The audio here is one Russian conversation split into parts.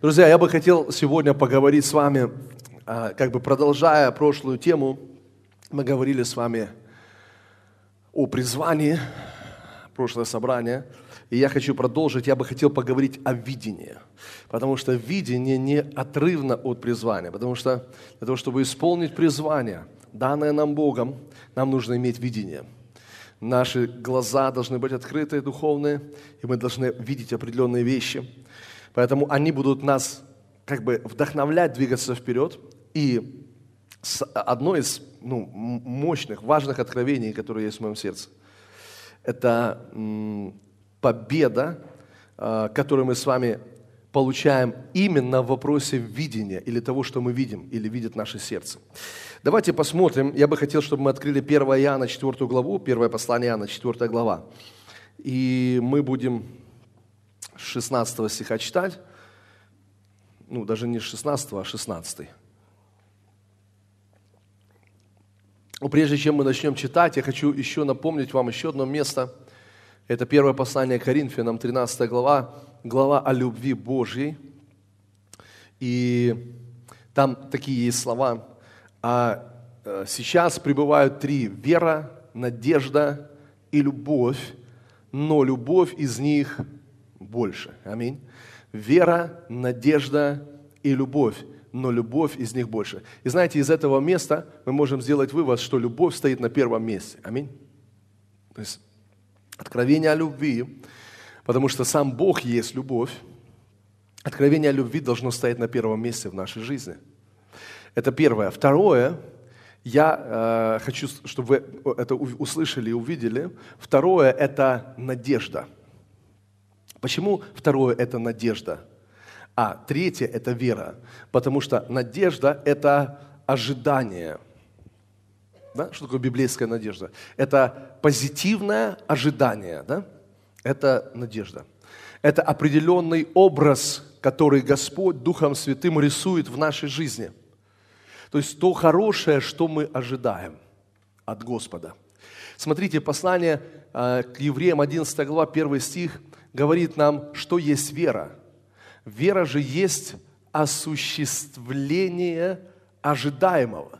Друзья, я бы хотел сегодня поговорить с вами, а, как бы продолжая прошлую тему, мы говорили с вами о призвании, прошлое собрание, и я хочу продолжить, я бы хотел поговорить о видении, потому что видение не отрывно от призвания, потому что для того, чтобы исполнить призвание, данное нам Богом, нам нужно иметь видение. Наши глаза должны быть открыты, духовные, и мы должны видеть определенные вещи – Поэтому они будут нас как бы вдохновлять двигаться вперед. И одно из ну, мощных, важных откровений, которые есть в моем сердце, это победа, а, которую мы с вами получаем именно в вопросе видения или того, что мы видим, или видит наше сердце. Давайте посмотрим. Я бы хотел, чтобы мы открыли 1 Иоанна 4 главу, первое послание Иоанна 4 глава. И мы будем 16 стиха читать, ну, даже не 16, а 16. Но прежде чем мы начнем читать, я хочу еще напомнить вам еще одно место. Это первое послание Коринфянам, 13 глава, глава о любви Божьей. И там такие есть слова. А э, сейчас пребывают три – вера, надежда и любовь, но любовь из них больше. Аминь. Вера, надежда и любовь, но любовь из них больше. И знаете, из этого места мы можем сделать вывод, что любовь стоит на первом месте. Аминь. То есть откровение о любви, потому что сам Бог есть любовь. Откровение о любви должно стоять на первом месте в нашей жизни. Это первое. Второе, я э, хочу, чтобы вы это услышали и увидели. Второе – это надежда – Почему второе – это надежда? А третье – это вера. Потому что надежда – это ожидание. Да? Что такое библейская надежда? Это позитивное ожидание. Да? Это надежда. Это определенный образ, который Господь Духом Святым рисует в нашей жизни. То есть то хорошее, что мы ожидаем от Господа. Смотрите, послание э, к евреям, 11 глава, 1 стих – говорит нам, что есть вера. Вера же есть осуществление ожидаемого.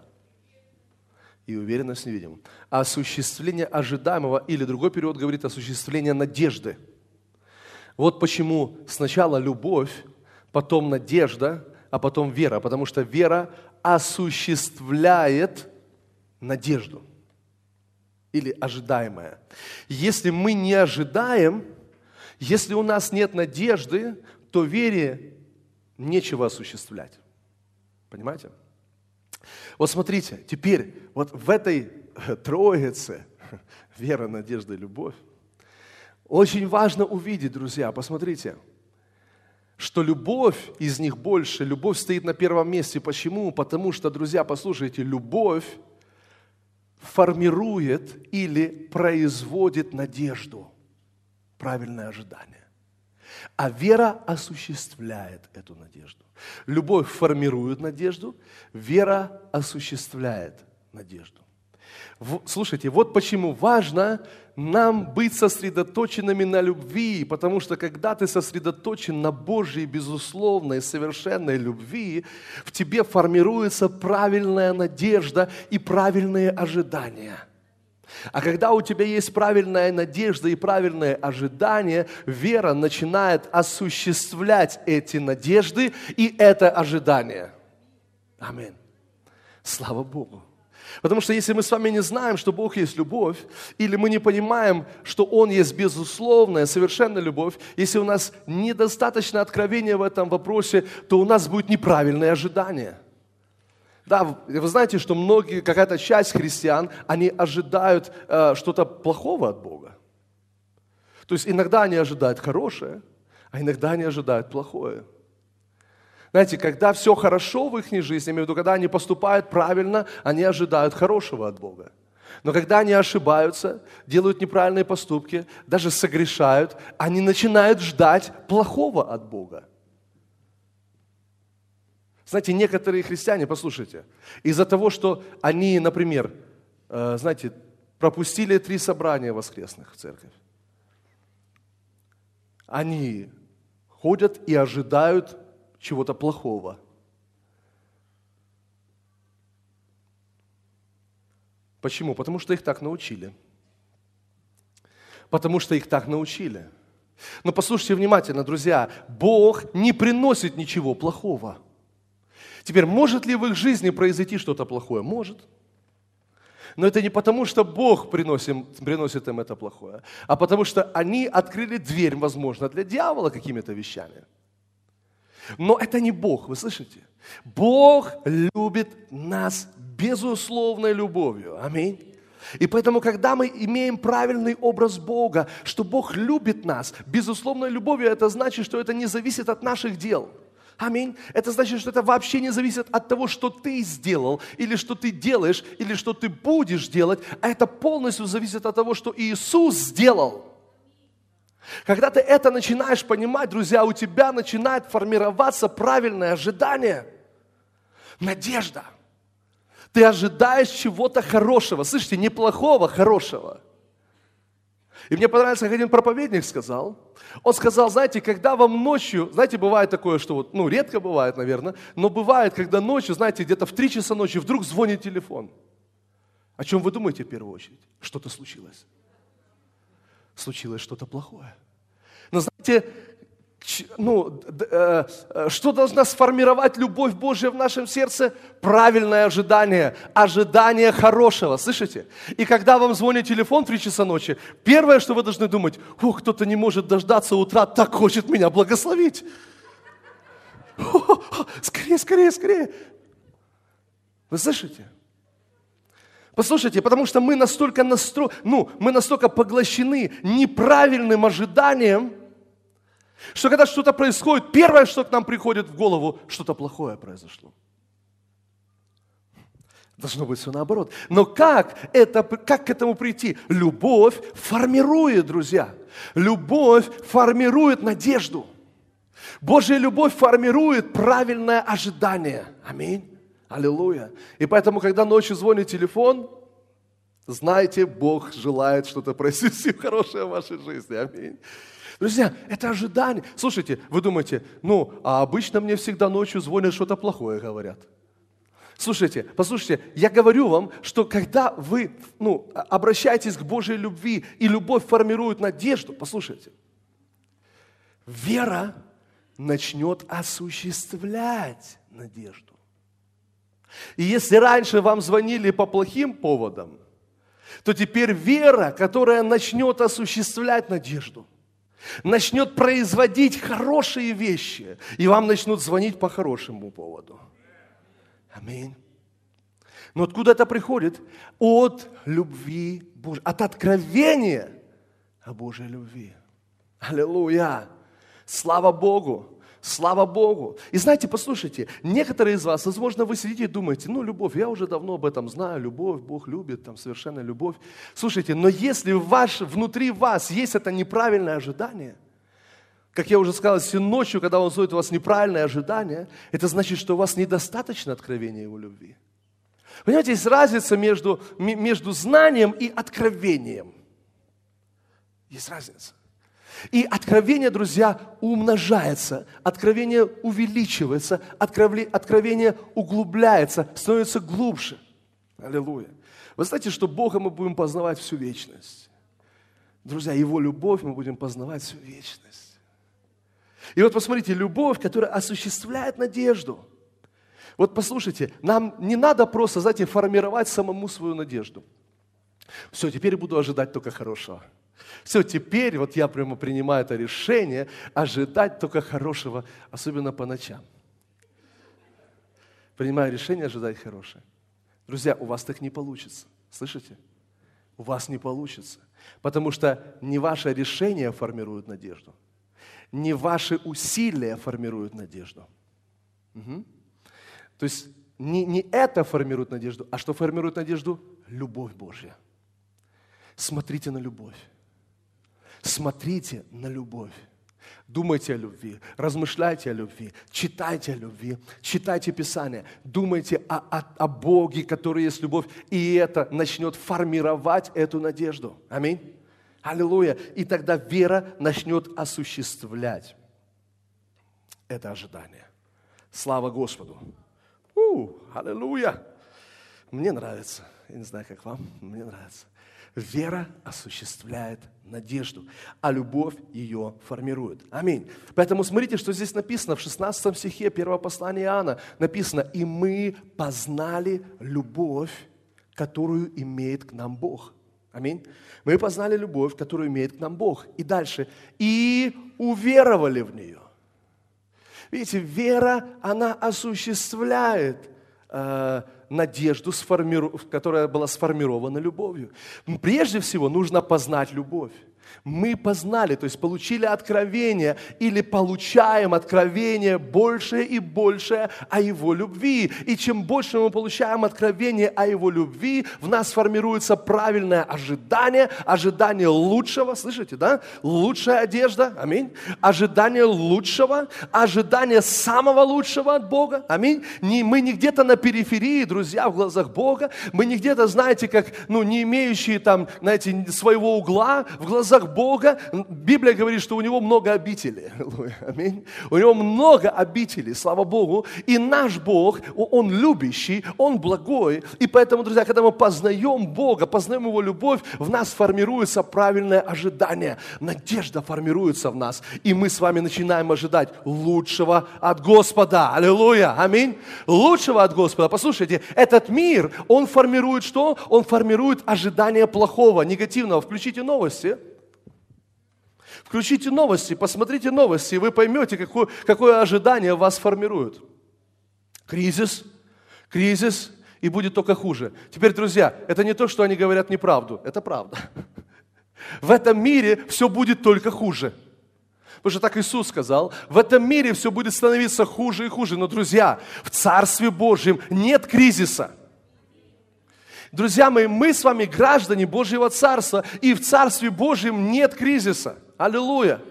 И уверенность невидимым. Осуществление ожидаемого, или другой период говорит осуществление надежды. Вот почему сначала любовь, потом надежда, а потом вера. Потому что вера осуществляет надежду или ожидаемое. Если мы не ожидаем, если у нас нет надежды, то вере нечего осуществлять. Понимаете? Вот смотрите, теперь вот в этой троице вера, надежда и любовь очень важно увидеть, друзья, посмотрите, что любовь из них больше, любовь стоит на первом месте. Почему? Потому что, друзья, послушайте, любовь формирует или производит надежду правильное ожидание. А вера осуществляет эту надежду. Любовь формирует надежду, вера осуществляет надежду. Слушайте, вот почему важно нам быть сосредоточенными на любви, потому что когда ты сосредоточен на Божьей безусловной, совершенной любви, в тебе формируется правильная надежда и правильные ожидания – а когда у тебя есть правильная надежда и правильное ожидание, вера начинает осуществлять эти надежды и это ожидание. Аминь. Слава Богу. Потому что если мы с вами не знаем, что Бог есть любовь, или мы не понимаем, что Он есть безусловная, совершенная любовь, если у нас недостаточно откровения в этом вопросе, то у нас будет неправильное ожидание – да, вы знаете, что многие, какая-то часть христиан, они ожидают э, что-то плохого от Бога. То есть иногда они ожидают хорошее, а иногда они ожидают плохое. Знаете, когда все хорошо в их жизни, имею в виду, когда они поступают правильно, они ожидают хорошего от Бога. Но когда они ошибаются, делают неправильные поступки, даже согрешают, они начинают ждать плохого от Бога. Знаете, некоторые христиане, послушайте, из-за того, что они, например, э, знаете, пропустили три собрания воскресных в церковь, они ходят и ожидают чего-то плохого. Почему? Потому что их так научили. Потому что их так научили. Но послушайте внимательно, друзья, Бог не приносит ничего плохого. Теперь, может ли в их жизни произойти что-то плохое? Может. Но это не потому, что Бог приносит, приносит им это плохое, а потому что они открыли дверь, возможно, для дьявола какими-то вещами. Но это не Бог, вы слышите? Бог любит нас безусловной любовью. Аминь. И поэтому, когда мы имеем правильный образ Бога, что Бог любит нас, безусловной любовью, это значит, что это не зависит от наших дел. Аминь. Это значит, что это вообще не зависит от того, что ты сделал, или что ты делаешь, или что ты будешь делать, а это полностью зависит от того, что Иисус сделал. Когда ты это начинаешь понимать, друзья, у тебя начинает формироваться правильное ожидание, надежда. Ты ожидаешь чего-то хорошего, слышите, неплохого, хорошего. И мне понравился, как один проповедник сказал. Он сказал, знаете, когда вам ночью, знаете, бывает такое, что вот, ну, редко бывает, наверное, но бывает, когда ночью, знаете, где-то в 3 часа ночи вдруг звонит телефон. О чем вы думаете в первую очередь? Что-то случилось. Случилось что-то плохое. Но знаете, ну, э, э, что должна сформировать любовь Божья в нашем сердце? Правильное ожидание, ожидание хорошего, слышите? И когда вам звонит телефон в 3 часа ночи, первое, что вы должны думать, о, кто-то не может дождаться утра, так хочет меня благословить. Скорее, скорее, скорее. Вы слышите? Послушайте, потому что мы настолько, настро... ну, мы настолько поглощены неправильным ожиданием, что когда что-то происходит, первое, что к нам приходит в голову, что-то плохое произошло. Должно быть все наоборот. Но как, это, как к этому прийти? Любовь формирует, друзья. Любовь формирует надежду. Божья любовь формирует правильное ожидание. Аминь. Аллилуйя. И поэтому, когда ночью звонит телефон, знаете, Бог желает что-то произвести хорошее в вашей жизни. Аминь. Друзья, это ожидание. Слушайте, вы думаете, ну, а обычно мне всегда ночью звонят, что-то плохое говорят. Слушайте, послушайте, я говорю вам, что когда вы ну, обращаетесь к Божьей любви, и любовь формирует надежду, послушайте, вера начнет осуществлять надежду. И если раньше вам звонили по плохим поводам, то теперь вера, которая начнет осуществлять надежду – начнет производить хорошие вещи, и вам начнут звонить по хорошему поводу. Аминь. Но откуда это приходит? От любви Божьей, от откровения о Божьей любви. Аллилуйя! Слава Богу! Слава Богу. И знаете, послушайте, некоторые из вас, возможно, вы сидите и думаете, ну, любовь, я уже давно об этом знаю, любовь, Бог любит, там, совершенно любовь. Слушайте, но если ваш, внутри вас есть это неправильное ожидание, как я уже сказал, если ночью, когда он зовет у вас неправильное ожидание, это значит, что у вас недостаточно откровения его любви. Понимаете, есть разница между, между знанием и откровением. Есть разница. И откровение, друзья, умножается, откровение увеличивается, откровение углубляется, становится глубже. Аллилуйя. Вы знаете, что Бога мы будем познавать всю вечность. Друзья, Его любовь мы будем познавать всю вечность. И вот посмотрите, любовь, которая осуществляет надежду. Вот послушайте, нам не надо просто, знаете, формировать самому свою надежду. Все, теперь буду ожидать только хорошего. Все, теперь вот я прямо принимаю это решение ожидать только хорошего, особенно по ночам. Принимаю решение ожидать хорошее. Друзья, у вас так не получится. Слышите? У вас не получится. Потому что не ваше решение формирует надежду. Не ваши усилия формируют надежду. Угу. То есть не, не это формирует надежду, а что формирует надежду? Любовь Божья. Смотрите на любовь. Смотрите на любовь. Думайте о любви, размышляйте о любви, читайте о любви, читайте Писание, думайте о, о, о Боге, который есть любовь, и это начнет формировать эту надежду. Аминь. Аллилуйя. И тогда вера начнет осуществлять это ожидание. Слава Господу. У, аллилуйя. Мне нравится. Я не знаю, как вам. Мне нравится. Вера осуществляет надежду, а любовь ее формирует. Аминь. Поэтому смотрите, что здесь написано в 16 стихе первого послания Иоанна. Написано, и мы познали любовь, которую имеет к нам Бог. Аминь. Мы познали любовь, которую имеет к нам Бог. И дальше. И уверовали в нее. Видите, вера, она осуществляет э, надежду, которая была сформирована любовью. Прежде всего нужно познать любовь мы познали, то есть получили откровение или получаем откровение больше и больше о Его любви. И чем больше мы получаем откровение о Его любви, в нас формируется правильное ожидание, ожидание лучшего, слышите, да? Лучшая одежда, аминь. Ожидание лучшего, ожидание самого лучшего от Бога, аминь. Не, мы не где-то на периферии, друзья, в глазах Бога, мы не где-то, знаете, как, ну, не имеющие там, знаете, своего угла в глазах Бога, Библия говорит, что у Него много обителей. Аминь. У Него много обителей, слава Богу. И наш Бог, Он любящий, Он благой. И поэтому, друзья, когда мы познаем Бога, познаем Его любовь, в нас формируется правильное ожидание. Надежда формируется в нас. И мы с вами начинаем ожидать лучшего от Господа. Аллилуйя. Аминь. Лучшего от Господа. Послушайте, этот мир, он формирует что? Он формирует ожидание плохого, негативного. Включите новости. Включите новости, посмотрите новости, и вы поймете, какое, какое ожидание вас формирует. Кризис, кризис, и будет только хуже. Теперь, друзья, это не то, что они говорят неправду, это правда. В этом мире все будет только хуже. Потому что так Иисус сказал, в этом мире все будет становиться хуже и хуже. Но, друзья, в Царстве Божьем нет кризиса. Друзья мои, мы с вами граждане Божьего Царства, и в Царстве Божьем нет кризиса. Аллилуйя.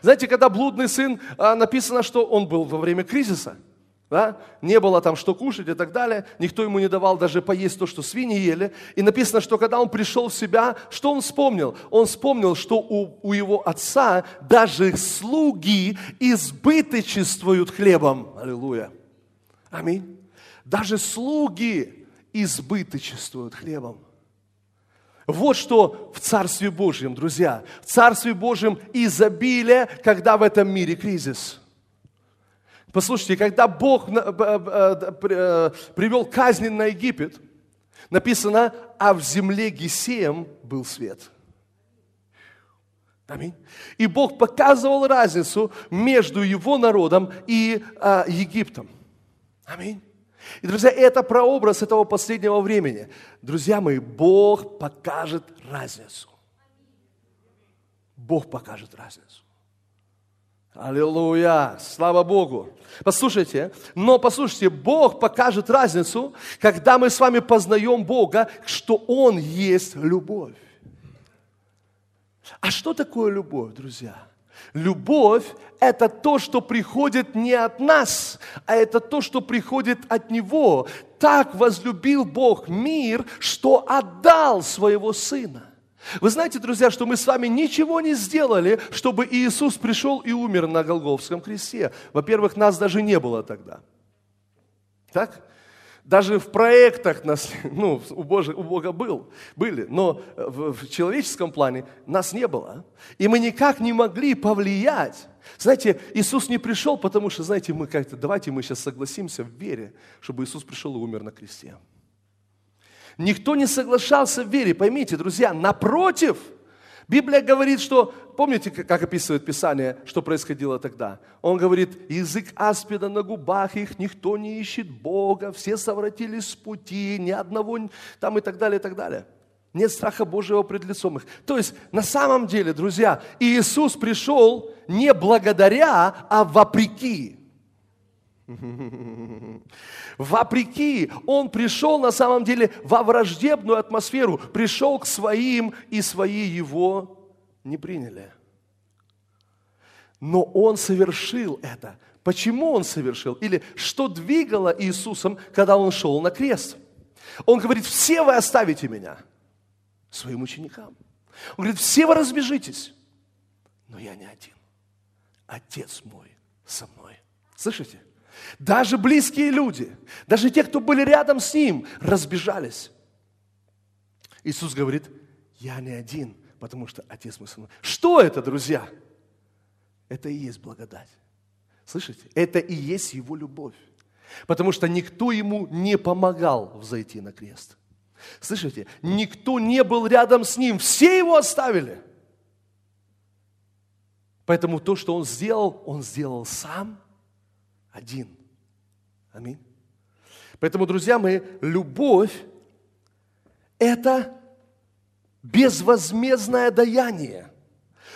Знаете, когда блудный сын, а, написано, что он был во время кризиса. Да? Не было там что кушать и так далее. Никто ему не давал даже поесть то, что свиньи ели. И написано, что когда он пришел в себя, что он вспомнил? Он вспомнил, что у, у его отца даже слуги избыточествуют хлебом. Аллилуйя. Аминь. Даже слуги избыточествуют хлебом. Вот что в Царстве Божьем, друзья. В Царстве Божьем изобилие, когда в этом мире кризис. Послушайте, когда Бог э, э, э, привел казнь на Египет, написано, а в земле Гесеем был свет. Аминь. И Бог показывал разницу между его народом и Египтом. Аминь. И, друзья, это прообраз этого последнего времени. Друзья мои, Бог покажет разницу. Бог покажет разницу. Аллилуйя! Слава Богу! Послушайте, но послушайте, Бог покажет разницу, когда мы с вами познаем Бога, что Он есть любовь. А что такое любовь, друзья? Любовь – это то, что приходит не от нас, а это то, что приходит от Него. Так возлюбил Бог мир, что отдал своего Сына. Вы знаете, друзья, что мы с вами ничего не сделали, чтобы Иисус пришел и умер на Голговском кресте. Во-первых, нас даже не было тогда. Так? Даже в проектах нас, ну, у, Божия, у Бога был, были, но в, в человеческом плане нас не было. И мы никак не могли повлиять. Знаете, Иисус не пришел, потому что, знаете, мы как-то, давайте мы сейчас согласимся в вере, чтобы Иисус пришел и умер на кресте. Никто не соглашался в вере, поймите, друзья, напротив – Библия говорит, что, помните, как описывает Писание, что происходило тогда? Он говорит, язык аспида на губах их, никто не ищет Бога, все совратились с пути, ни одного, там и так далее, и так далее. Нет страха Божьего пред лицом их. То есть, на самом деле, друзья, Иисус пришел не благодаря, а вопреки. Вопреки, он пришел на самом деле во враждебную атмосферу, пришел к своим, и свои его не приняли. Но он совершил это. Почему он совершил? Или что двигало Иисусом, когда он шел на крест? Он говорит, все вы оставите меня своим ученикам. Он говорит, все вы разбежитесь, но я не один. Отец мой со мной. Слышите? Даже близкие люди, даже те, кто были рядом с ним, разбежались. Иисус говорит, я не один, потому что Отец мой со мной. Что это, друзья? Это и есть благодать. Слышите? Это и есть Его любовь. Потому что никто ему не помогал взойти на крест. Слышите? Никто не был рядом с ним. Все его оставили. Поэтому то, что он сделал, он сделал сам один. Аминь. Поэтому, друзья мои, любовь – это безвозмездное даяние.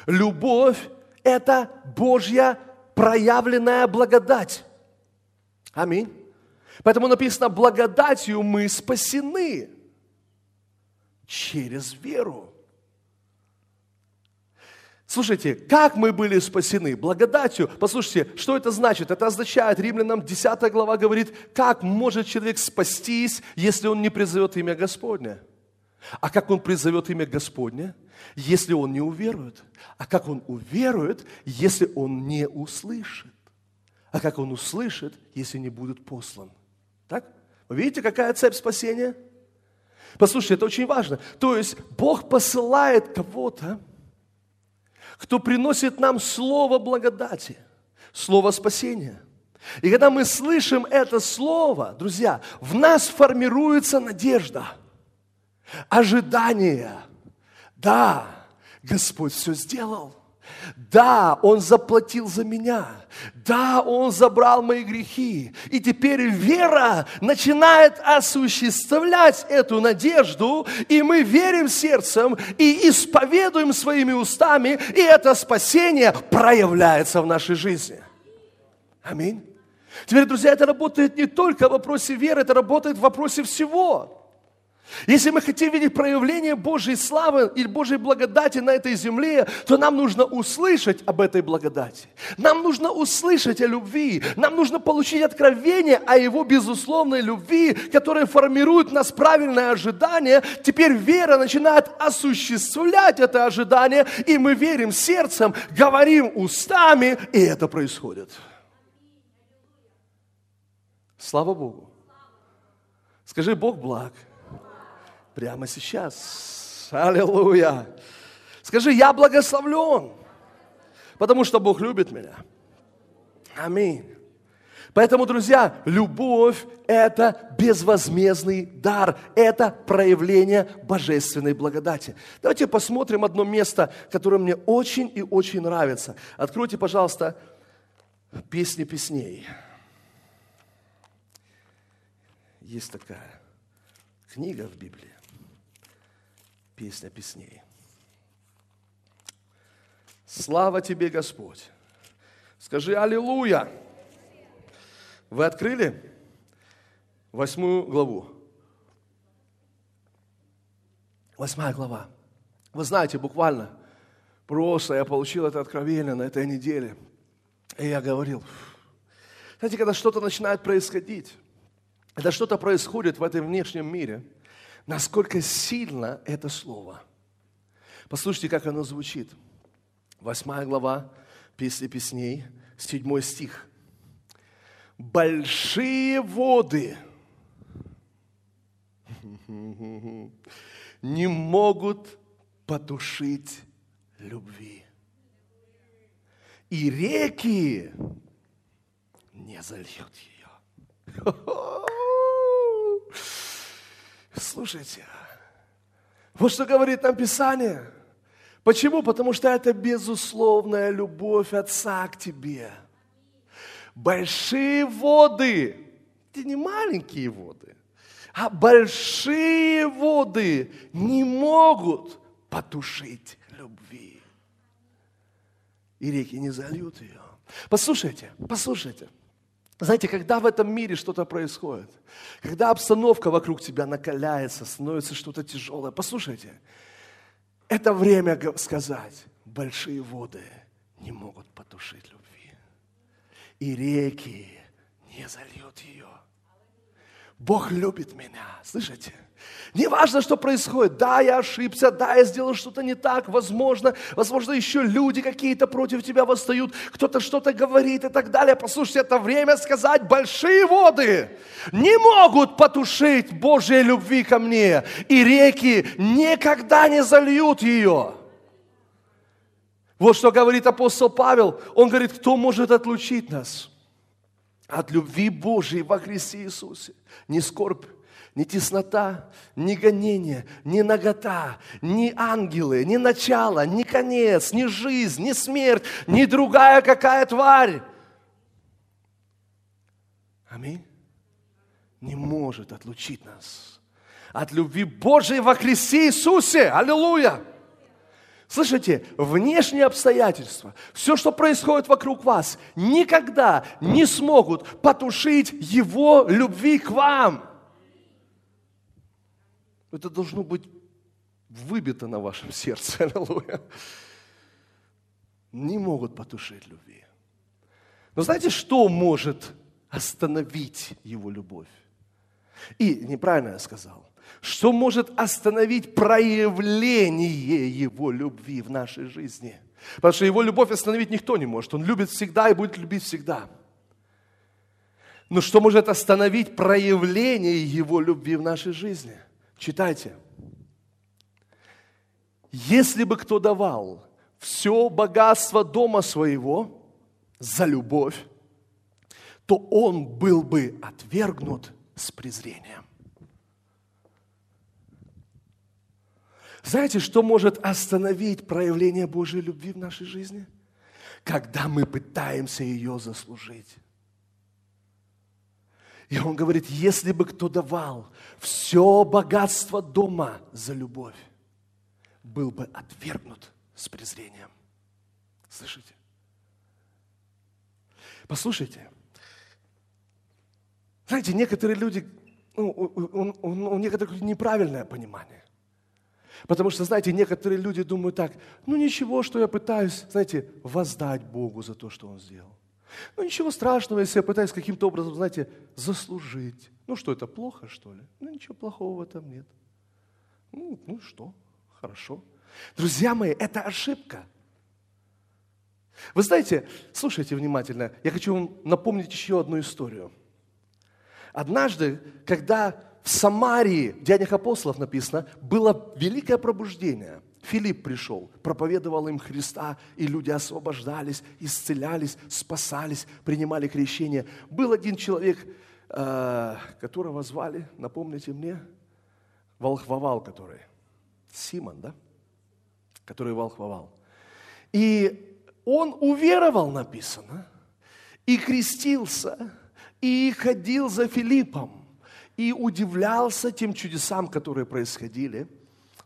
Любовь – это Божья проявленная благодать. Аминь. Поэтому написано, благодатью мы спасены через веру. Слушайте, как мы были спасены? Благодатью. Послушайте, что это значит? Это означает, Римлянам 10 глава говорит, как может человек спастись, если он не призовет имя Господне? А как он призовет имя Господне, если он не уверует? А как он уверует, если он не услышит? А как он услышит, если не будет послан? Так? Вы видите, какая цепь спасения? Послушайте, это очень важно. То есть Бог посылает кого-то, кто приносит нам слово благодати, слово спасения. И когда мы слышим это слово, друзья, в нас формируется надежда, ожидание. Да, Господь все сделал. Да, Он заплатил за меня. Да, Он забрал мои грехи. И теперь вера начинает осуществлять эту надежду, и мы верим сердцем и исповедуем своими устами, и это спасение проявляется в нашей жизни. Аминь. Теперь, друзья, это работает не только в вопросе веры, это работает в вопросе всего. Если мы хотим видеть проявление Божьей славы или Божьей благодати на этой земле, то нам нужно услышать об этой благодати. Нам нужно услышать о любви. Нам нужно получить откровение о Его безусловной любви, которая формирует в нас правильное ожидание. Теперь вера начинает осуществлять это ожидание, и мы верим сердцем, говорим устами, и это происходит. Слава Богу. Скажи, Бог благ прямо сейчас. Аллилуйя. Скажи, я благословлен, потому что Бог любит меня. Аминь. Поэтому, друзья, любовь – это безвозмездный дар, это проявление божественной благодати. Давайте посмотрим одно место, которое мне очень и очень нравится. Откройте, пожалуйста, «Песни песней». Есть такая книга в Библии песня песней. Слава тебе, Господь. Скажи Аллилуйя. Вы открыли восьмую главу? Восьмая глава. Вы знаете, буквально, просто я получил это откровение на этой неделе. И я говорил, знаете, когда что-то начинает происходить, когда что-то происходит в этом внешнем мире – насколько сильно это слово. Послушайте, как оно звучит. Восьмая глава Песни песней, седьмой стих. Большие воды не могут потушить любви. И реки не зальют ее. Слушайте, вот что говорит нам Писание. Почему? Потому что это безусловная любовь Отца к тебе. Большие воды, это не маленькие воды, а большие воды не могут потушить любви. И реки не зальют ее. Послушайте, послушайте. Знаете, когда в этом мире что-то происходит, когда обстановка вокруг тебя накаляется, становится что-то тяжелое, послушайте, это время сказать, большие воды не могут потушить любви. И реки не зальют ее. Бог любит меня. Слышите? Не важно, что происходит. Да, я ошибся, да, я сделал что-то не так. Возможно, возможно, еще люди какие-то против тебя восстают. Кто-то что-то говорит и так далее. Послушайте, это время сказать, большие воды не могут потушить Божьей любви ко мне. И реки никогда не зальют ее. Вот что говорит апостол Павел. Он говорит, кто может отлучить нас от любви Божьей во Христе Иисусе? Не скорбь, ни теснота, ни гонение, ни нагота, ни ангелы, ни начало, ни конец, ни жизнь, ни смерть, ни другая какая тварь. Аминь. Не может отлучить нас от любви Божией во Христе Иисусе. Аллилуйя! Слышите, внешние обстоятельства, все, что происходит вокруг вас, никогда не смогут потушить Его любви к вам. Это должно быть выбито на вашем сердце. Аллилуйя. Не могут потушить любви. Но знаете, что может остановить его любовь? И неправильно я сказал. Что может остановить проявление его любви в нашей жизни? Потому что его любовь остановить никто не может. Он любит всегда и будет любить всегда. Но что может остановить проявление его любви в нашей жизни – Читайте. Если бы кто давал все богатство дома своего за любовь, то он был бы отвергнут с презрением. Знаете, что может остановить проявление Божьей любви в нашей жизни? Когда мы пытаемся ее заслужить. И он говорит, если бы кто давал все богатство дома за любовь, был бы отвергнут с презрением. Слышите? Послушайте. Знаете, некоторые люди, ну, у, у, у, у некоторых неправильное понимание. Потому что, знаете, некоторые люди думают так, ну ничего, что я пытаюсь, знаете, воздать Богу за то, что Он сделал. Ну ничего страшного, если я пытаюсь каким-то образом, знаете, заслужить. Ну что, это плохо, что ли? Ну ничего плохого в этом нет. Ну, ну что, хорошо. Друзья мои, это ошибка. Вы знаете, слушайте внимательно, я хочу вам напомнить еще одну историю. Однажды, когда в Самарии, в Деяниях апостолов написано, было великое пробуждение – Филипп пришел, проповедовал им Христа, и люди освобождались, исцелялись, спасались, принимали крещение. Был один человек, э, которого звали, напомните мне, волхвовал который. Симон, да? Который волхвовал. И он уверовал, написано, и крестился, и ходил за Филиппом, и удивлялся тем чудесам, которые происходили –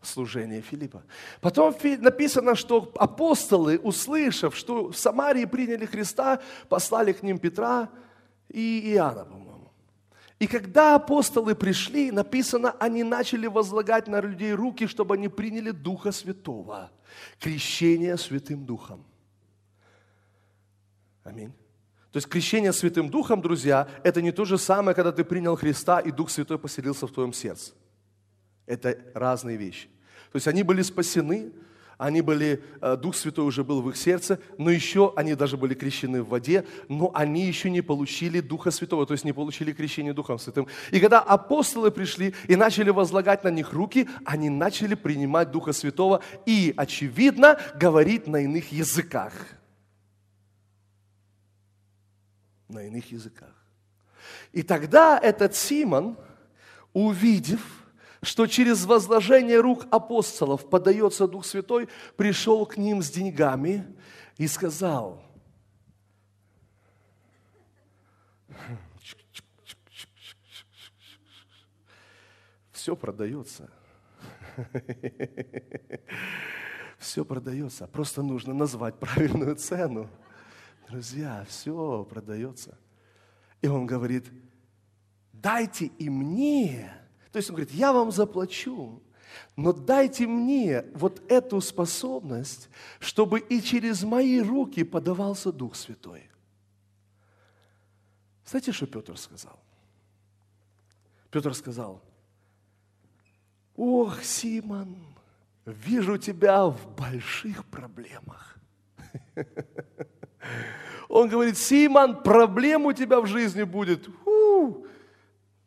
служение Филиппа. Потом написано, что апостолы, услышав, что в Самарии приняли Христа, послали к ним Петра и Иоанна, по-моему. И когда апостолы пришли, написано, они начали возлагать на людей руки, чтобы они приняли Духа Святого, крещение Святым Духом. Аминь. То есть крещение Святым Духом, друзья, это не то же самое, когда ты принял Христа, и Дух Святой поселился в твоем сердце. Это разные вещи. То есть они были спасены, они были, э, Дух Святой уже был в их сердце, но еще они даже были крещены в воде, но они еще не получили Духа Святого, то есть не получили крещение Духом Святым. И когда апостолы пришли и начали возлагать на них руки, они начали принимать Духа Святого и, очевидно, говорить на иных языках. На иных языках. И тогда этот Симон, увидев, что через возложение рук апостолов подается Дух Святой, пришел к ним с деньгами и сказал, все продается. Все продается. Просто нужно назвать правильную цену. Друзья, все продается. И он говорит, дайте и мне то есть он говорит, я вам заплачу, но дайте мне вот эту способность, чтобы и через мои руки подавался Дух Святой. Знаете, что Петр сказал? Петр сказал, ох, Симон, вижу тебя в больших проблемах. Он говорит, Симон, проблем у тебя в жизни будет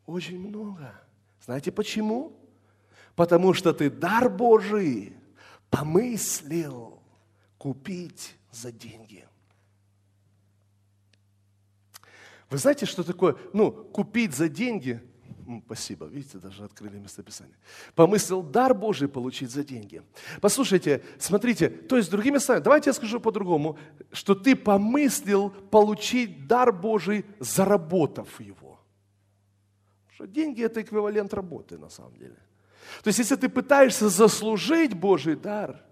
очень много. Знаете почему? Потому что ты дар Божий помыслил купить за деньги. Вы знаете, что такое, ну, купить за деньги? Спасибо, видите, даже открыли местописание. Помыслил дар Божий получить за деньги. Послушайте, смотрите, то есть, другими словами, давайте я скажу по-другому, что ты помыслил получить дар Божий, заработав его. Что деньги – это эквивалент работы на самом деле. То есть, если ты пытаешься заслужить Божий дар,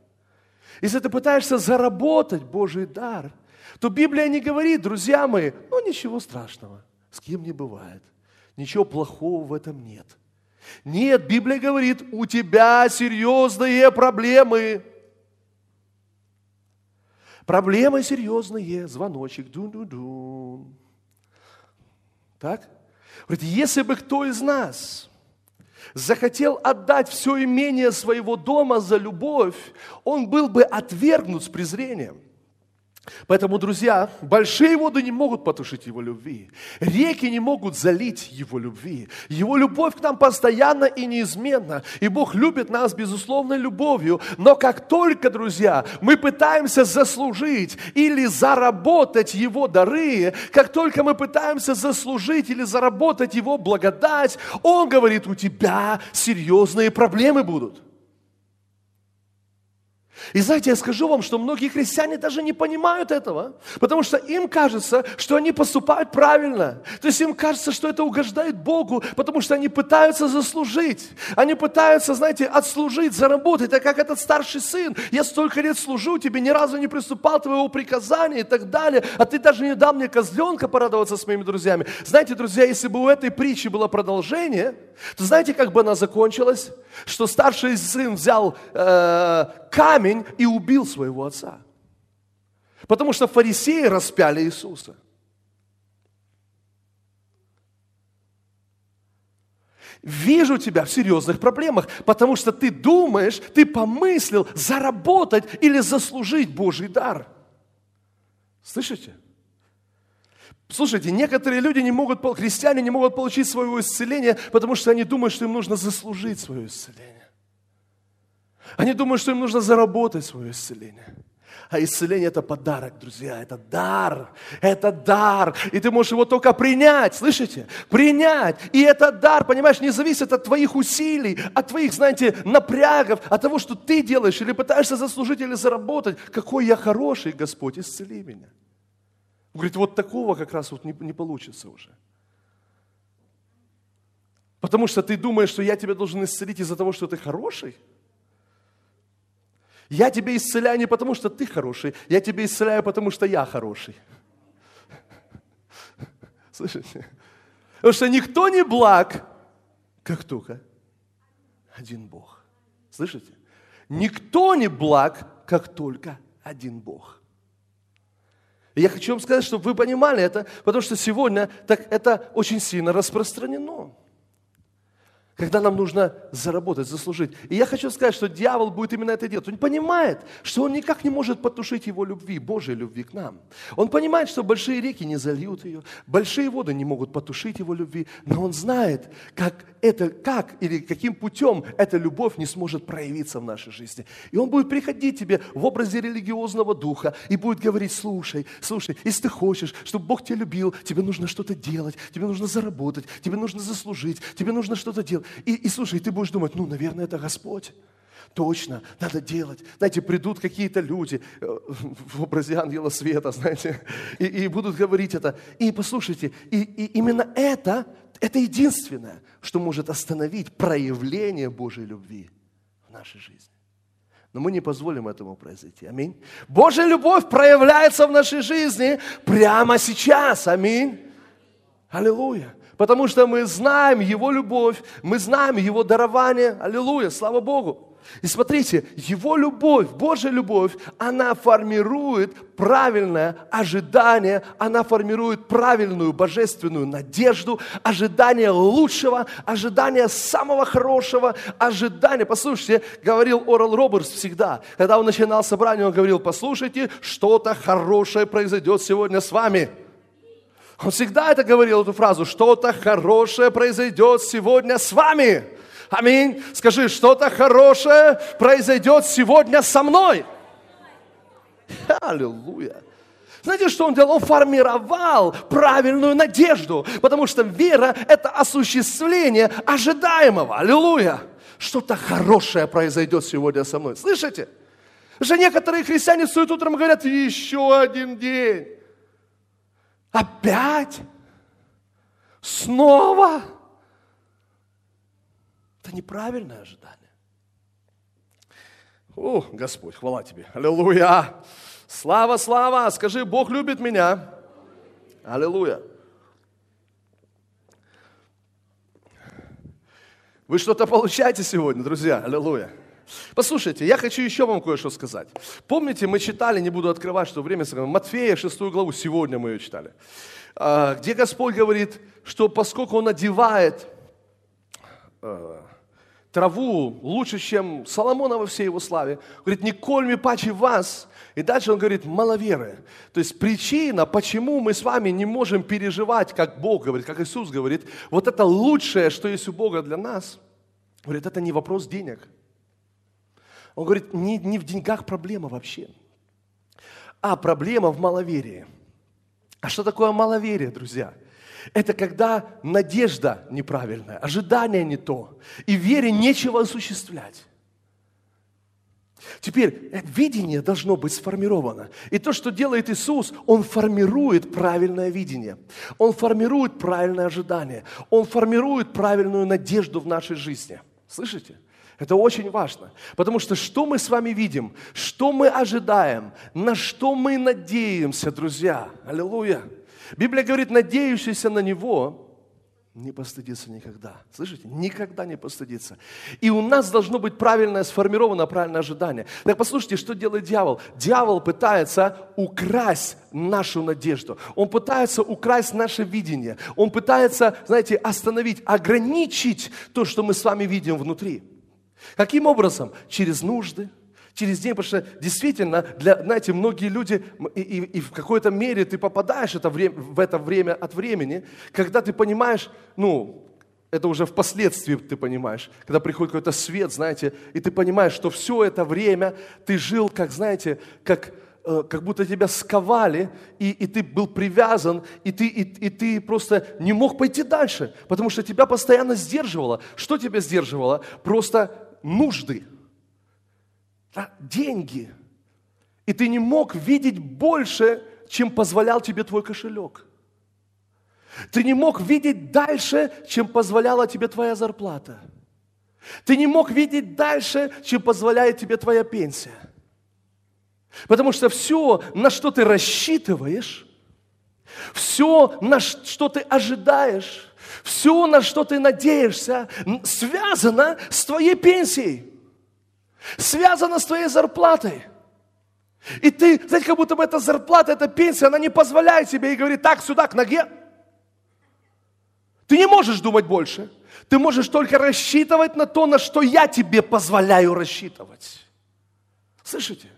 если ты пытаешься заработать Божий дар – то Библия не говорит, друзья мои, ну ничего страшного, с кем не бывает. Ничего плохого в этом нет. Нет, Библия говорит, у тебя серьезные проблемы. Проблемы серьезные, звоночек, дун-дун-дун. Так? Говорит, если бы кто из нас захотел отдать все имение своего дома за любовь, он был бы отвергнут с презрением. Поэтому, друзья, большие воды не могут потушить его любви. Реки не могут залить его любви. Его любовь к нам постоянно и неизменна. И Бог любит нас безусловной любовью. Но как только, друзья, мы пытаемся заслужить или заработать его дары, как только мы пытаемся заслужить или заработать его благодать, Он говорит, у тебя серьезные проблемы будут. И знаете, я скажу вам, что многие христиане даже не понимают этого, потому что им кажется, что они поступают правильно. То есть им кажется, что это угождает Богу, потому что они пытаются заслужить. Они пытаются, знаете, отслужить, заработать. А как этот старший сын, я столько лет служу тебе, ни разу не приступал твоего приказания и так далее, а ты даже не дал мне козленка порадоваться с моими друзьями. Знаете, друзья, если бы у этой притчи было продолжение, то знаете, как бы она закончилась? Что старший сын взял э, камень и убил своего отца. Потому что фарисеи распяли Иисуса. Вижу тебя в серьезных проблемах, потому что ты думаешь, ты помыслил заработать или заслужить Божий дар. Слышите? Слушайте, некоторые люди не могут, христиане не могут получить своего исцеления, потому что они думают, что им нужно заслужить свое исцеление. Они думают, что им нужно заработать свое исцеление. А исцеление – это подарок, друзья, это дар, это дар. И ты можешь его только принять, слышите? Принять. И это дар, понимаешь, не зависит от твоих усилий, от твоих, знаете, напрягов, от того, что ты делаешь, или пытаешься заслужить, или заработать. Какой я хороший, Господь, исцели меня. Он говорит, вот такого как раз вот не, не получится уже. Потому что ты думаешь, что я тебя должен исцелить из-за того, что ты хороший – я тебя исцеляю не потому, что ты хороший, я тебя исцеляю, потому что я хороший. Слышите? Потому что никто не благ, как только один Бог. Слышите? Никто не благ, как только один Бог. И я хочу вам сказать, чтобы вы понимали это, потому что сегодня так это очень сильно распространено когда нам нужно заработать, заслужить. И я хочу сказать, что дьявол будет именно это делать. Он понимает, что он никак не может потушить его любви, Божьей любви к нам. Он понимает, что большие реки не зальют ее, большие воды не могут потушить его любви, но он знает, как это, как или каким путем эта любовь не сможет проявиться в нашей жизни. И он будет приходить тебе в образе религиозного духа и будет говорить, слушай, слушай, если ты хочешь, чтобы Бог тебя любил, тебе нужно что-то делать, тебе нужно заработать, тебе нужно заслужить, тебе нужно что-то делать. И, и слушай, ты будешь думать, ну, наверное, это Господь. Точно, надо делать. Знаете, придут какие-то люди э, в образе ангела света, знаете, и, и будут говорить это. И послушайте, и, и именно это, это единственное, что может остановить проявление Божьей любви в нашей жизни. Но мы не позволим этому произойти. Аминь. Божья любовь проявляется в нашей жизни прямо сейчас. Аминь. Аллилуйя. Потому что мы знаем Его любовь, мы знаем Его дарование. Аллилуйя, слава Богу. И смотрите, Его любовь, Божья любовь, она формирует правильное ожидание, она формирует правильную божественную надежду, ожидание лучшего, ожидание самого хорошего, ожидание. Послушайте, говорил Орал Робертс всегда, когда он начинал собрание, он говорил, послушайте, что-то хорошее произойдет сегодня с вами. Он всегда это говорил, эту фразу, что-то хорошее произойдет сегодня с вами. Аминь. Скажи, что-то хорошее произойдет сегодня со мной. Аллилуйя. Знаете, что он делал? Он формировал правильную надежду, потому что вера – это осуществление ожидаемого. Аллилуйя. Что-то хорошее произойдет сегодня со мной. Слышите? Же некоторые христиане встают утром говорят, еще один день. Опять? Снова? Это неправильное ожидание. О, Господь, хвала Тебе. Аллилуйя. Слава, слава. Скажи, Бог любит меня. Аллилуйя. Вы что-то получаете сегодня, друзья? Аллилуйя. Послушайте, я хочу еще вам кое-что сказать. Помните, мы читали, не буду открывать, что время, Матфея, 6 главу, сегодня мы ее читали, а, где Господь говорит, что поскольку Он одевает а, траву лучше, чем Соломона во всей его славе. Говорит, не кольми паче вас. И дальше он говорит, маловеры. То есть причина, почему мы с вами не можем переживать, как Бог говорит, как Иисус говорит, вот это лучшее, что есть у Бога для нас, говорит, это не вопрос денег. Он говорит, не, не в деньгах проблема вообще, а проблема в маловерии. А что такое маловерие, друзья? Это когда надежда неправильная, ожидание не то, и вере нечего осуществлять. Теперь видение должно быть сформировано. И то, что делает Иисус, Он формирует правильное видение. Он формирует правильное ожидание. Он формирует правильную надежду в нашей жизни. Слышите? Это очень важно. Потому что что мы с вами видим, что мы ожидаем, на что мы надеемся, друзья. Аллилуйя. Библия говорит, надеющийся на Него не постыдится никогда. Слышите? Никогда не постыдится. И у нас должно быть правильное, сформировано правильное ожидание. Так послушайте, что делает дьявол? Дьявол пытается украсть нашу надежду. Он пытается украсть наше видение. Он пытается, знаете, остановить, ограничить то, что мы с вами видим внутри. Каким образом? Через нужды, через день, потому что действительно, для, знаете, многие люди, и, и, и в какой-то мере ты попадаешь это время, в это время от времени, когда ты понимаешь, ну, это уже впоследствии ты понимаешь, когда приходит какой-то свет, знаете, и ты понимаешь, что все это время ты жил, как, знаете, как, э, как будто тебя сковали, и, и ты был привязан, и ты, и, и ты просто не мог пойти дальше, потому что тебя постоянно сдерживало. Что тебя сдерживало? Просто нужды – деньги. И ты не мог видеть больше, чем позволял тебе твой кошелек. Ты не мог видеть дальше, чем позволяла тебе твоя зарплата. Ты не мог видеть дальше, чем позволяет тебе твоя пенсия. Потому что все, на что ты рассчитываешь, все, на что ты ожидаешь, все, на что ты надеешься, связано с твоей пенсией связано с твоей зарплатой. И ты, знаете, как будто бы эта зарплата, эта пенсия, она не позволяет тебе и говорит, так, сюда, к ноге. Ты не можешь думать больше. Ты можешь только рассчитывать на то, на что я тебе позволяю рассчитывать. Слышите?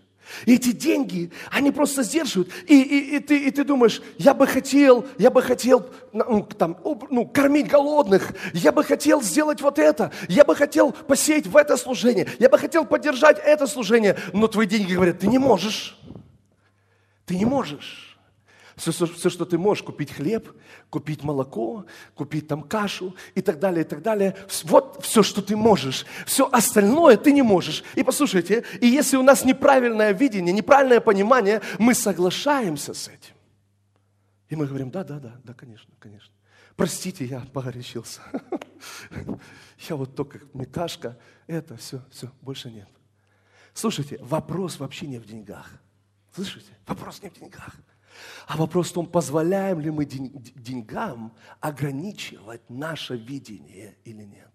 И эти деньги, они просто сдерживают. И, и, и, ты, и ты думаешь, я бы хотел, я бы хотел ну, там, ну, кормить голодных, я бы хотел сделать вот это, я бы хотел посеять в это служение, я бы хотел поддержать это служение, но твои деньги говорят, ты не можешь. Ты не можешь. Все, все, что ты можешь, купить хлеб, купить молоко, купить там кашу и так далее, и так далее. Вот все, что ты можешь. Все остальное ты не можешь. И послушайте, и если у нас неправильное видение, неправильное понимание, мы соглашаемся с этим. И мы говорим, да, да, да, да, конечно, конечно. Простите, я погорячился. Я вот только меташка, это все, все, больше нет. Слушайте, вопрос вообще не в деньгах. Слышите? Вопрос не в деньгах. А вопрос в том, позволяем ли мы деньгам ограничивать наше видение или нет.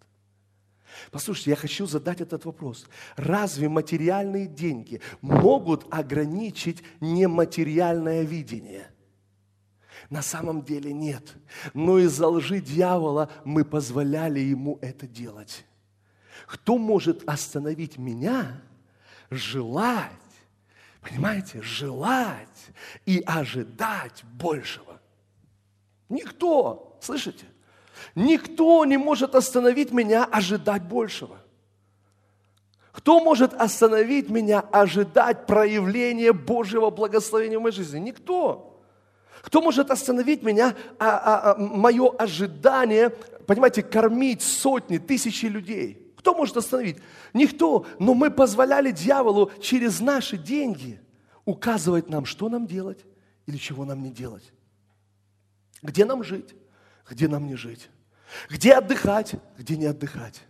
Послушайте, я хочу задать этот вопрос. Разве материальные деньги могут ограничить нематериальное видение? На самом деле нет. Но из-за лжи дьявола мы позволяли ему это делать. Кто может остановить меня желать, понимаете, желать и ожидать большего? Никто, слышите? Никто не может остановить меня ожидать большего. Кто может остановить меня ожидать проявления Божьего благословения в моей жизни? Никто. Кто может остановить меня, а, а, а, мое ожидание, понимаете, кормить сотни, тысячи людей? Кто может остановить? Никто. Но мы позволяли дьяволу через наши деньги указывать нам, что нам делать или чего нам не делать. Где нам жить, где нам не жить. Где отдыхать, где не отдыхать.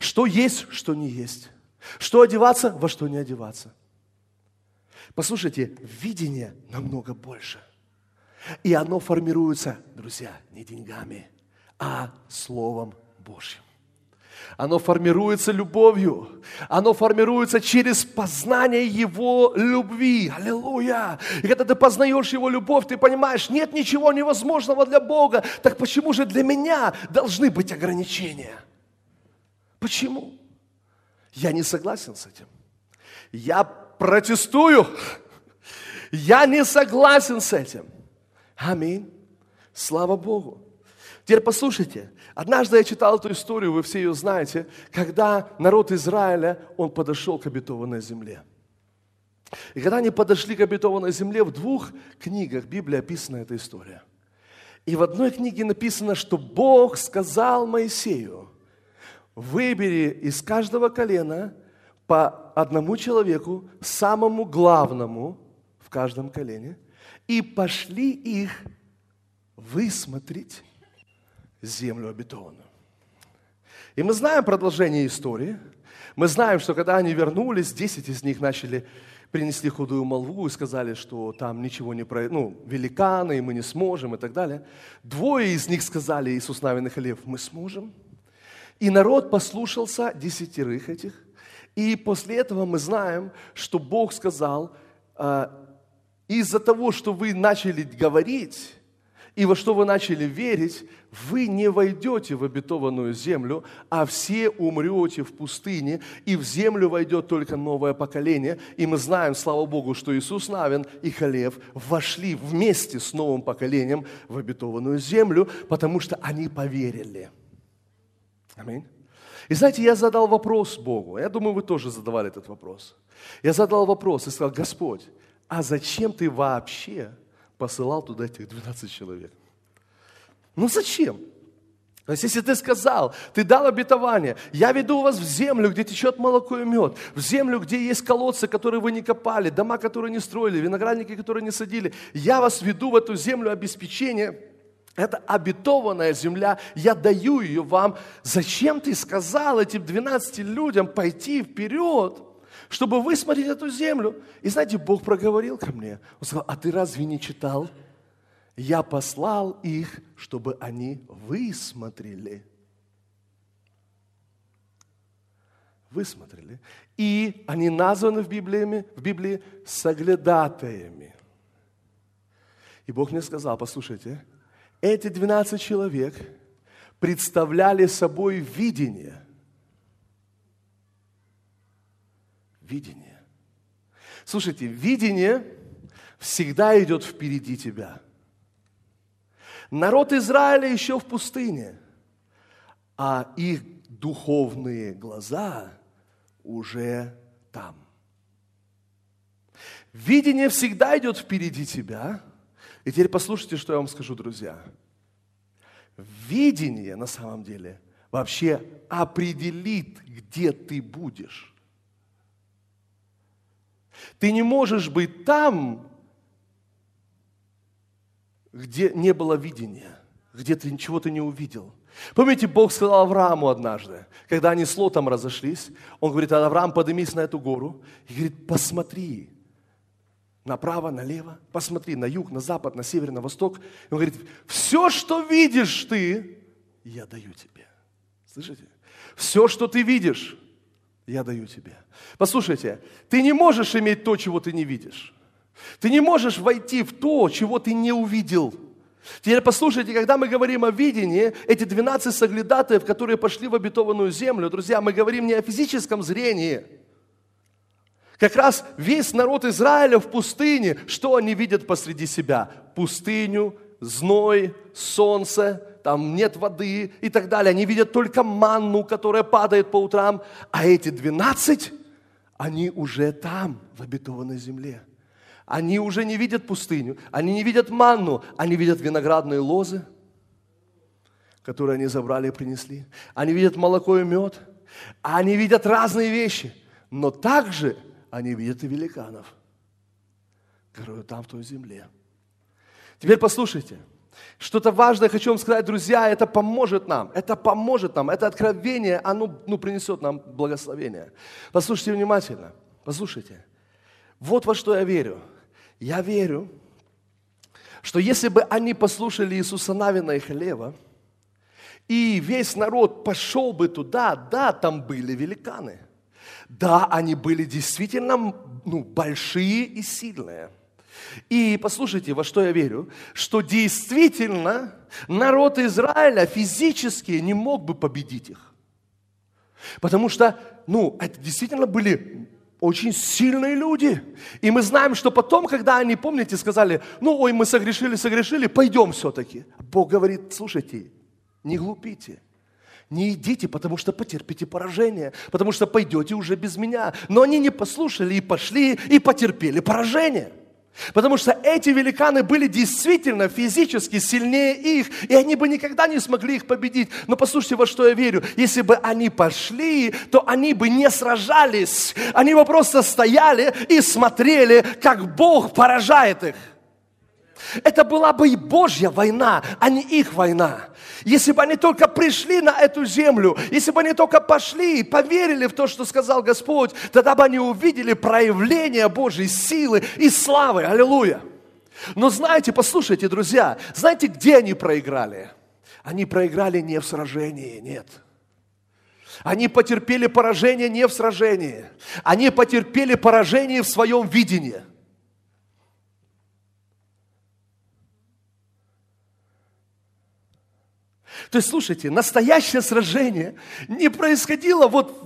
Что есть, что не есть. Что одеваться, во что не одеваться. Послушайте, видение намного больше. И оно формируется, друзья, не деньгами, а Словом Божьим. Оно формируется любовью. Оно формируется через познание Его любви. Аллилуйя! И когда ты познаешь Его любовь, ты понимаешь, нет ничего невозможного для Бога. Так почему же для меня должны быть ограничения? Почему? Я не согласен с этим. Я протестую. Я не согласен с этим. Аминь. Слава Богу. Теперь послушайте, однажды я читал эту историю, вы все ее знаете, когда народ Израиля, он подошел к обетованной земле. И когда они подошли к обетованной земле, в двух книгах Библии описана эта история. И в одной книге написано, что Бог сказал Моисею, выбери из каждого колена по одному человеку, самому главному в каждом колене, и пошли их высмотреть землю обетованную. И мы знаем продолжение истории. Мы знаем, что когда они вернулись, 10 из них начали принесли худую молву и сказали, что там ничего не про... ну, великаны, и мы не сможем, и так далее. Двое из них сказали, Иисус Навин и Халев, мы сможем. И народ послушался десятерых этих. И после этого мы знаем, что Бог сказал, «А, из-за того, что вы начали говорить, и во что вы начали верить, вы не войдете в обетованную землю, а все умрете в пустыне, и в землю войдет только новое поколение. И мы знаем, слава Богу, что Иисус Навин и Халев вошли вместе с новым поколением в обетованную землю, потому что они поверили. Аминь. И знаете, я задал вопрос Богу. Я думаю, вы тоже задавали этот вопрос. Я задал вопрос и сказал, Господь, а зачем ты вообще посылал туда этих 12 человек. Ну зачем? То есть, если ты сказал, ты дал обетование, я веду вас в землю, где течет молоко и мед, в землю, где есть колодцы, которые вы не копали, дома, которые не строили, виноградники, которые не садили, я вас веду в эту землю обеспечения, это обетованная земля, я даю ее вам. Зачем ты сказал этим 12 людям пойти вперед? Чтобы высмотреть эту землю. И знаете, Бог проговорил ко мне. Он сказал, а ты разве не читал? Я послал их, чтобы они высмотрели. Высмотрели. И они названы в Библии, в Библии соглядатаями. И Бог мне сказал, послушайте, эти 12 человек представляли собой видение – Видение. Слушайте, видение всегда идет впереди тебя. Народ Израиля еще в пустыне, а их духовные глаза уже там. Видение всегда идет впереди тебя. И теперь послушайте, что я вам скажу, друзья. Видение на самом деле вообще определит, где ты будешь. Ты не можешь быть там, где не было видения, где ты ничего ты не увидел. Помните, Бог сказал Аврааму однажды, когда они с Лотом разошлись, он говорит, Авраам, поднимись на эту гору, и говорит, посмотри направо, налево, посмотри на юг, на запад, на север, на восток. И он говорит, все, что видишь ты, я даю тебе. Слышите? Все, что ты видишь, я даю тебе. Послушайте, ты не можешь иметь то, чего ты не видишь. Ты не можешь войти в то, чего ты не увидел. Теперь послушайте, когда мы говорим о видении, эти 12 соглядатаев, которые пошли в обетованную землю, друзья, мы говорим не о физическом зрении. Как раз весь народ Израиля в пустыне, что они видят посреди себя? Пустыню, зной, солнце, там нет воды и так далее. Они видят только манну, которая падает по утрам. А эти 12, они уже там, в обетованной земле. Они уже не видят пустыню, они не видят манну, они видят виноградные лозы, которые они забрали и принесли. Они видят молоко и мед, они видят разные вещи, но также они видят и великанов, которые там в той земле. Теперь послушайте, что-то важное хочу вам сказать, друзья, это поможет нам, это поможет нам, это откровение, оно ну, принесет нам благословение. Послушайте внимательно, послушайте. Вот во что я верю – я верю, что если бы они послушали Иисуса Навина и Хлева, и весь народ пошел бы туда, да, там были великаны. Да, они были действительно ну, большие и сильные. И послушайте, во что я верю, что действительно народ Израиля физически не мог бы победить их. Потому что, ну, это действительно были очень сильные люди. И мы знаем, что потом, когда они, помните, сказали, ну, ой, мы согрешили, согрешили, пойдем все-таки. Бог говорит, слушайте, не глупите. Не идите, потому что потерпите поражение, потому что пойдете уже без меня. Но они не послушали и пошли и потерпели поражение. Потому что эти великаны были действительно физически сильнее их, и они бы никогда не смогли их победить. Но послушайте, во что я верю. Если бы они пошли, то они бы не сражались. Они бы просто стояли и смотрели, как Бог поражает их. Это была бы и Божья война, а не их война. Если бы они только пришли на эту землю, если бы они только пошли и поверили в то, что сказал Господь, тогда бы они увидели проявление Божьей силы и славы. Аллилуйя. Но знаете, послушайте, друзья, знаете, где они проиграли? Они проиграли не в сражении, нет. Они потерпели поражение не в сражении. Они потерпели поражение в своем видении – То есть, слушайте, настоящее сражение не происходило вот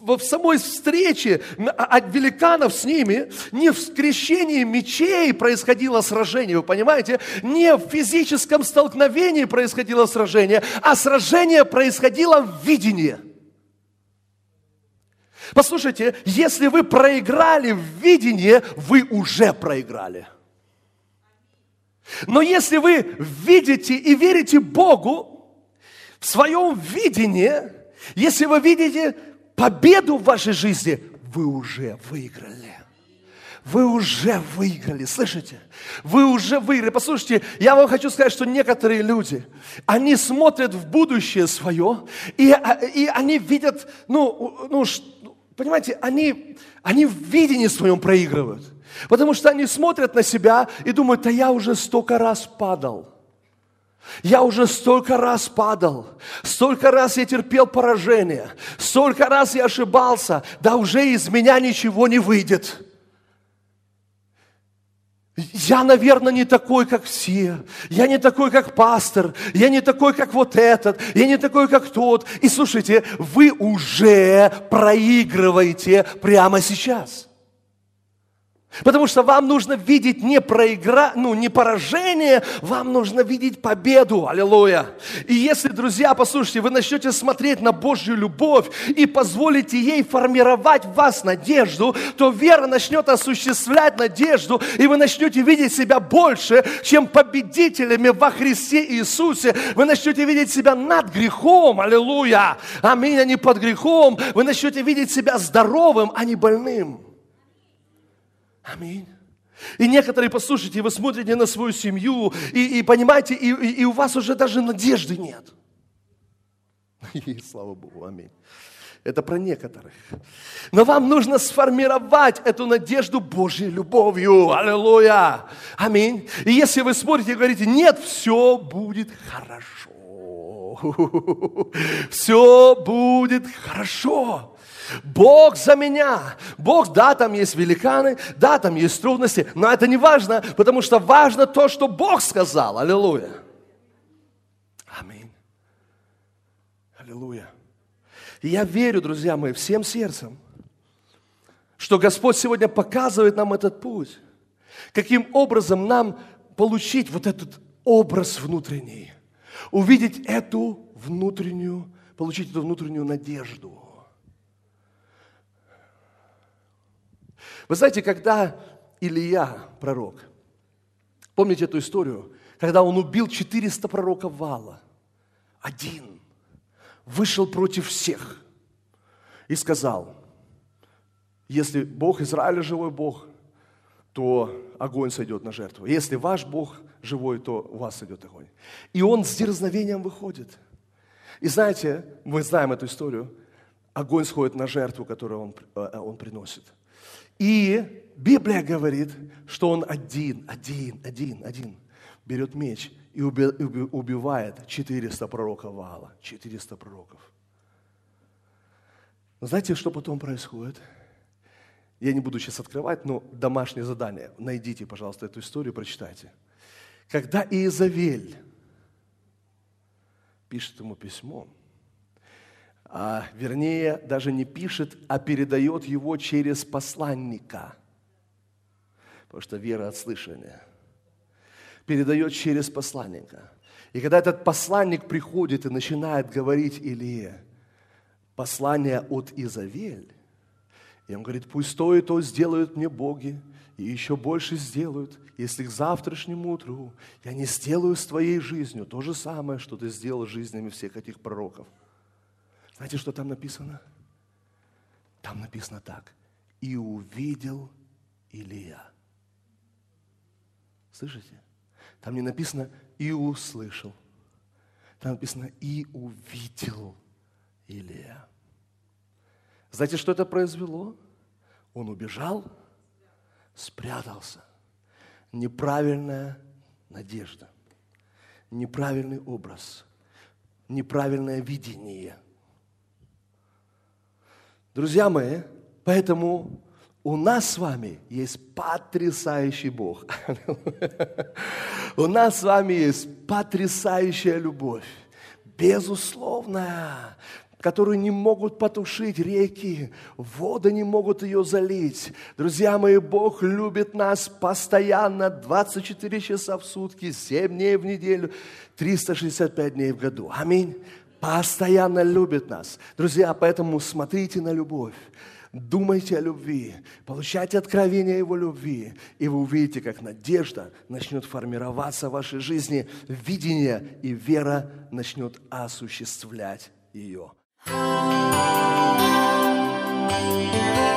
в, в самой встрече от великанов с ними, не в скрещении мечей происходило сражение, вы понимаете? Не в физическом столкновении происходило сражение, а сражение происходило в видении. Послушайте, если вы проиграли в видении, вы уже проиграли. Но если вы видите и верите Богу, в своем видении, если вы видите победу в вашей жизни, вы уже выиграли. Вы уже выиграли, слышите? Вы уже выиграли. Послушайте, я вам хочу сказать, что некоторые люди, они смотрят в будущее свое, и, и они видят, ну, ну, понимаете, они, они в видении своем проигрывают. Потому что они смотрят на себя и думают, да я уже столько раз падал. Я уже столько раз падал, столько раз я терпел поражение, столько раз я ошибался, да уже из меня ничего не выйдет. Я, наверное, не такой, как все. Я не такой, как пастор. Я не такой, как вот этот. Я не такой, как тот. И слушайте, вы уже проигрываете прямо сейчас. Потому что вам нужно видеть не, проигра... ну, не поражение, вам нужно видеть победу. Аллилуйя. И если, друзья, послушайте, вы начнете смотреть на Божью любовь и позволите ей формировать в вас надежду, то вера начнет осуществлять надежду, и вы начнете видеть себя больше, чем победителями во Христе Иисусе. Вы начнете видеть себя над грехом. Аллилуйя. Аминь, а не под грехом. Вы начнете видеть себя здоровым, а не больным. Аминь. И некоторые, послушайте, вы смотрите на свою семью, и, и понимаете, и, и, и у вас уже даже надежды нет. И слава Богу, аминь. Это про некоторых. Но вам нужно сформировать эту надежду Божьей любовью. Аллилуйя. Аминь. И если вы смотрите и говорите, нет, все будет хорошо. Все будет хорошо. Бог за меня. Бог, да, там есть великаны, да, там есть трудности, но это не важно, потому что важно то, что Бог сказал. Аллилуйя. Аминь. Аллилуйя. И я верю, друзья мои, всем сердцем, что Господь сегодня показывает нам этот путь. Каким образом нам получить вот этот образ внутренний. Увидеть эту внутреннюю, получить эту внутреннюю надежду. Вы знаете, когда Илья, пророк, помните эту историю, когда он убил 400 пророков Вала, один, вышел против всех и сказал, если Бог Израиля живой Бог, то огонь сойдет на жертву. Если ваш Бог живой, то у вас сойдет огонь. И он с дерзновением выходит. И знаете, мы знаем эту историю, огонь сходит на жертву, которую он, э, он приносит. И Библия говорит, что он один, один, один, один берет меч и убивает 400 пророков Ваала. 400 пророков. Знаете, что потом происходит? Я не буду сейчас открывать, но домашнее задание. Найдите, пожалуйста, эту историю, прочитайте. Когда Иезавель пишет ему письмо, а, вернее, даже не пишет, а передает его через посланника, потому что вера от слышания. Передает через посланника. И когда этот посланник приходит и начинает говорить Илие, послание от Изавель, и он говорит, пусть то и то сделают мне боги, и еще больше сделают, если к завтрашнему утру я не сделаю с твоей жизнью то же самое, что ты сделал жизнями всех этих пророков. Знаете, что там написано? Там написано так. И увидел Илия. Слышите? Там не написано и услышал. Там написано и увидел Илия. Знаете, что это произвело? Он убежал, спрятался. Неправильная надежда, неправильный образ, неправильное видение. Друзья мои, поэтому у нас с вами есть потрясающий Бог. У нас с вами есть потрясающая любовь, безусловная, которую не могут потушить реки, воды не могут ее залить. Друзья мои, Бог любит нас постоянно, 24 часа в сутки, 7 дней в неделю, 365 дней в году. Аминь. Постоянно любит нас. Друзья, поэтому смотрите на любовь. Думайте о любви, получайте откровение Его любви, и вы увидите, как надежда начнет формироваться в вашей жизни, видение и вера начнет осуществлять ее. Música